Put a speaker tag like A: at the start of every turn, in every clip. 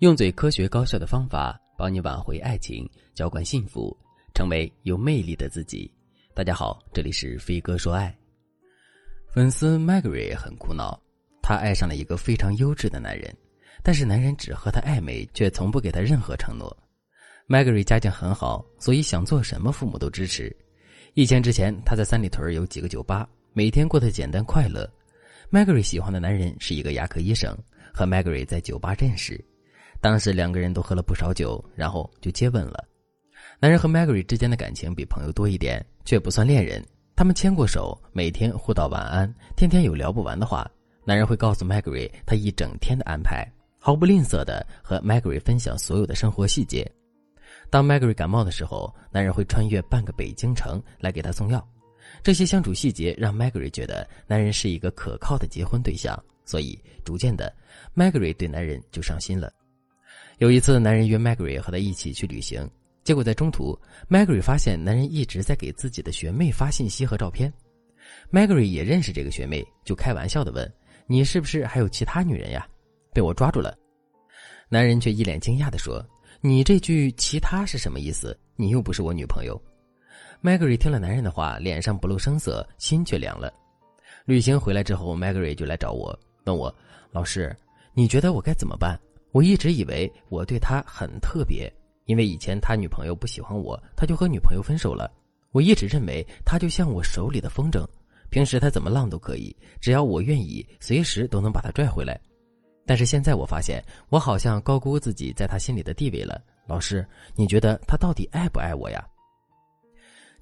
A: 用最科学高效的方法帮你挽回爱情，浇灌幸福，成为有魅力的自己。大家好，这里是飞哥说爱。粉丝 Maggie 很苦恼，她爱上了一个非常优质的男人，但是男人只和她暧昧，却从不给她任何承诺。Maggie 家境很好，所以想做什么父母都支持。疫情之前，她在三里屯有几个酒吧，每天过得简单快乐。Maggie 喜欢的男人是一个牙科医生，和 Maggie 在酒吧认识。当时两个人都喝了不少酒，然后就接吻了。男人和 Maggie 之间的感情比朋友多一点，却不算恋人。他们牵过手，每天互道晚安，天天有聊不完的话。男人会告诉 Maggie 他一整天的安排，毫不吝啬的和 Maggie 分享所有的生活细节。当 Maggie 感冒的时候，男人会穿越半个北京城来给她送药。这些相处细节让 Maggie 觉得男人是一个可靠的结婚对象，所以逐渐的，Maggie 对男人就上心了。有一次，男人约 Maggie 和他一起去旅行，结果在中途，Maggie 发现男人一直在给自己的学妹发信息和照片。Maggie 也认识这个学妹，就开玩笑的问：“你是不是还有其他女人呀？”被我抓住了。男人却一脸惊讶的说：“你这句‘其他’是什么意思？你又不是我女朋友。”Maggie 听了男人的话，脸上不露声色，心却凉了。旅行回来之后，Maggie 就来找我，问我：“老师，你觉得我该怎么办？”我一直以为我对他很特别，因为以前他女朋友不喜欢我，他就和女朋友分手了。我一直认为他就像我手里的风筝，平时他怎么浪都可以，只要我愿意，随时都能把他拽回来。但是现在我发现，我好像高估自己在他心里的地位了。老师，你觉得他到底爱不爱我呀？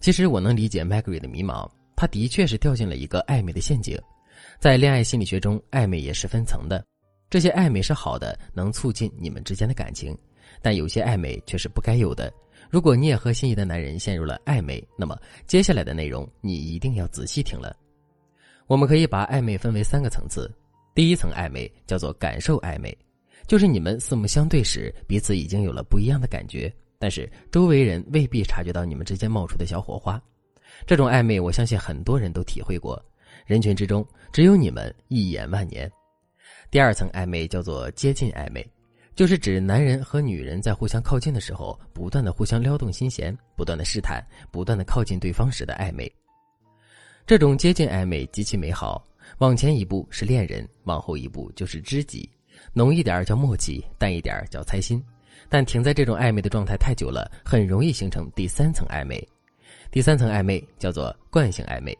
A: 其实我能理解 Maggie 的迷茫，他的确是掉进了一个暧昧的陷阱。在恋爱心理学中，暧昧也是分层的。这些暧昧是好的，能促进你们之间的感情，但有些暧昧却是不该有的。如果你也和心仪的男人陷入了暧昧，那么接下来的内容你一定要仔细听了。我们可以把暧昧分为三个层次，第一层暧昧叫做感受暧昧，就是你们四目相对时，彼此已经有了不一样的感觉，但是周围人未必察觉到你们之间冒出的小火花。这种暧昧，我相信很多人都体会过，人群之中只有你们一眼万年。第二层暧昧叫做接近暧昧，就是指男人和女人在互相靠近的时候，不断的互相撩动心弦，不断的试探，不断的靠近对方时的暧昧。这种接近暧昧极其美好，往前一步是恋人，往后一步就是知己，浓一点叫默契，淡一点叫猜心。但停在这种暧昧的状态太久了，很容易形成第三层暧昧。第三层暧昧叫做惯性暧昧。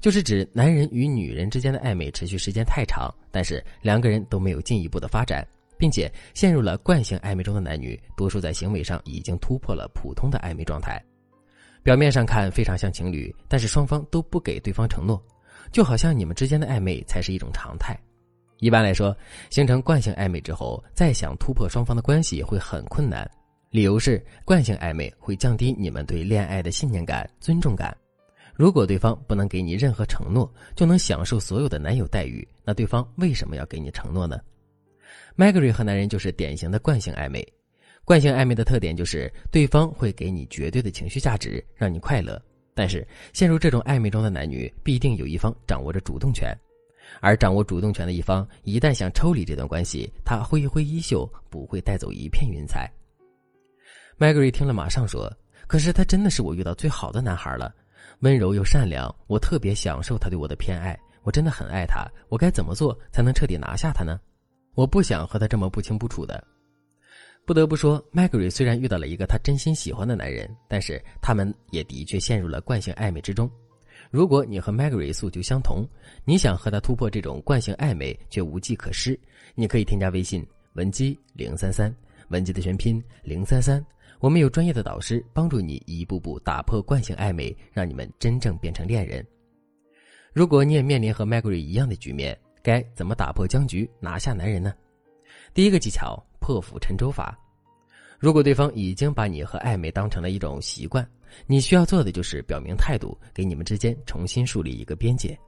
A: 就是指男人与女人之间的暧昧持续时间太长，但是两个人都没有进一步的发展，并且陷入了惯性暧昧中的男女，多数在行为上已经突破了普通的暧昧状态。表面上看非常像情侣，但是双方都不给对方承诺，就好像你们之间的暧昧才是一种常态。一般来说，形成惯性暧昧之后，再想突破双方的关系会很困难。理由是惯性暧昧会降低你们对恋爱的信念感、尊重感。如果对方不能给你任何承诺，就能享受所有的男友待遇，那对方为什么要给你承诺呢？Maggie 和男人就是典型的惯性暧昧。惯性暧昧的特点就是对方会给你绝对的情绪价值，让你快乐。但是陷入这种暧昧中的男女，必定有一方掌握着主动权，而掌握主动权的一方一旦想抽离这段关系，他挥一挥衣袖，不会带走一片云彩。Maggie 听了，马上说：“可是他真的是我遇到最好的男孩了。”温柔又善良，我特别享受他对我的偏爱，我真的很爱他。我该怎么做才能彻底拿下他呢？我不想和他这么不清不楚的。不得不说，Maggie 虽然遇到了一个他真心喜欢的男人，但是他们也的确陷入了惯性暧昧之中。如果你和 Maggie 诉求相同，你想和他突破这种惯性暧昧却无计可施，你可以添加微信文姬零三三，文姬的全拼零三三。我们有专业的导师帮助你一步步打破惯性暧昧，让你们真正变成恋人。如果你也面临和 Maggie 一样的局面，该怎么打破僵局，拿下男人呢？第一个技巧：破釜沉舟法。如果对方已经把你和暧昧当成了一种习惯，你需要做的就是表明态度，给你们之间重新树立一个边界。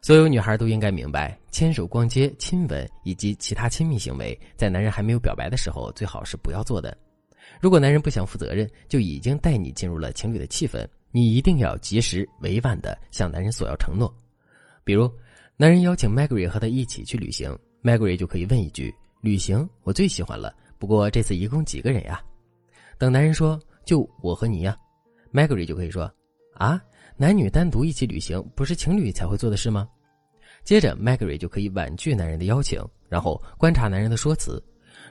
A: 所有女孩都应该明白，牵手、逛街、亲吻以及其他亲密行为，在男人还没有表白的时候，最好是不要做的。如果男人不想负责任，就已经带你进入了情侣的气氛，你一定要及时委婉的向男人索要承诺。比如，男人邀请 Maggie 和他一起去旅行，Maggie 就可以问一句：“旅行我最喜欢了，不过这次一共几个人呀？等男人说就我和你呀，Maggie 就可以说啊，男女单独一起旅行不是情侣才会做的事吗？接着 Maggie 就可以婉拒男人的邀请，然后观察男人的说辞。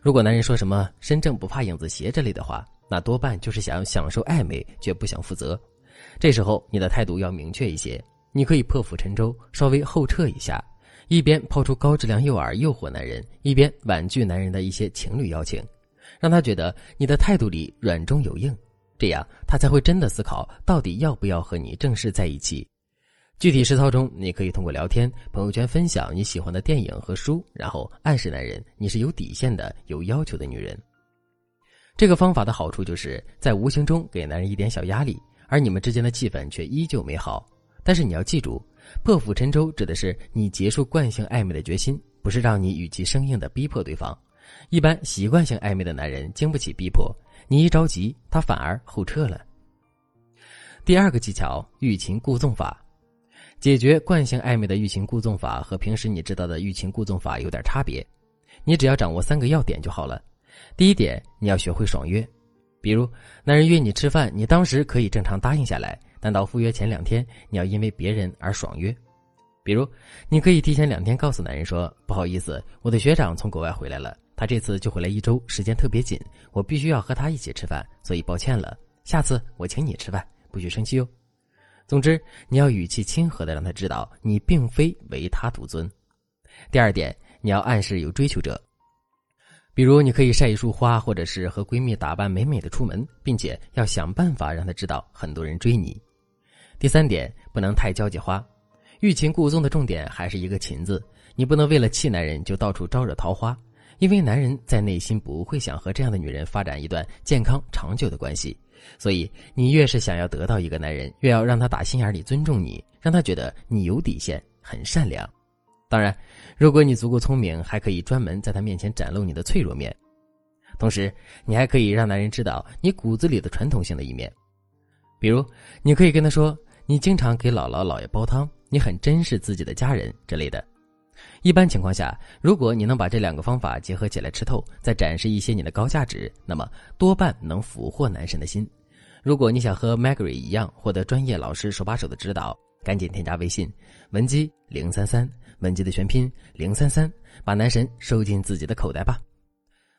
A: 如果男人说什么“身正不怕影子斜”之类的话，那多半就是想享受暧昧，却不想负责。这时候你的态度要明确一些，你可以破釜沉舟，稍微后撤一下，一边抛出高质量诱饵诱惑男人，一边婉拒男人的一些情侣邀请，让他觉得你的态度里软中有硬，这样他才会真的思考到底要不要和你正式在一起。具体实操中，你可以通过聊天、朋友圈分享你喜欢的电影和书，然后暗示男人你是有底线的、有要求的女人。这个方法的好处就是在无形中给男人一点小压力，而你们之间的气氛却依旧美好。但是你要记住，破釜沉舟指的是你结束惯性暧昧的决心，不是让你语气生硬的逼迫对方。一般习惯性暧昧的男人经不起逼迫，你一着急，他反而后撤了。第二个技巧：欲擒故纵法。解决惯性暧昧的欲擒故纵法和平时你知道的欲擒故纵法有点差别，你只要掌握三个要点就好了。第一点，你要学会爽约，比如男人约你吃饭，你当时可以正常答应下来，但到赴约前两天，你要因为别人而爽约。比如，你可以提前两天告诉男人说：“不好意思，我的学长从国外回来了，他这次就回来一周，时间特别紧，我必须要和他一起吃饭，所以抱歉了，下次我请你吃饭，不许生气哦。”总之，你要语气亲和的让他知道你并非唯他独尊。第二点，你要暗示有追求者，比如你可以晒一束花，或者是和闺蜜打扮美美的出门，并且要想办法让他知道很多人追你。第三点，不能太交际花，欲擒故纵的重点还是一个“擒”字，你不能为了气男人就到处招惹桃花，因为男人在内心不会想和这样的女人发展一段健康长久的关系。所以，你越是想要得到一个男人，越要让他打心眼里尊重你，让他觉得你有底线、很善良。当然，如果你足够聪明，还可以专门在他面前展露你的脆弱面。同时，你还可以让男人知道你骨子里的传统性的一面。比如，你可以跟他说：“你经常给姥姥姥爷煲汤，你很珍视自己的家人之类的。”一般情况下，如果你能把这两个方法结合起来吃透，再展示一些你的高价值，那么多半能俘获男神的心。如果你想和 Maggie 一样获得专业老师手把手的指导，赶紧添加微信文姬零三三，文姬的全拼零三三，把男神收进自己的口袋吧。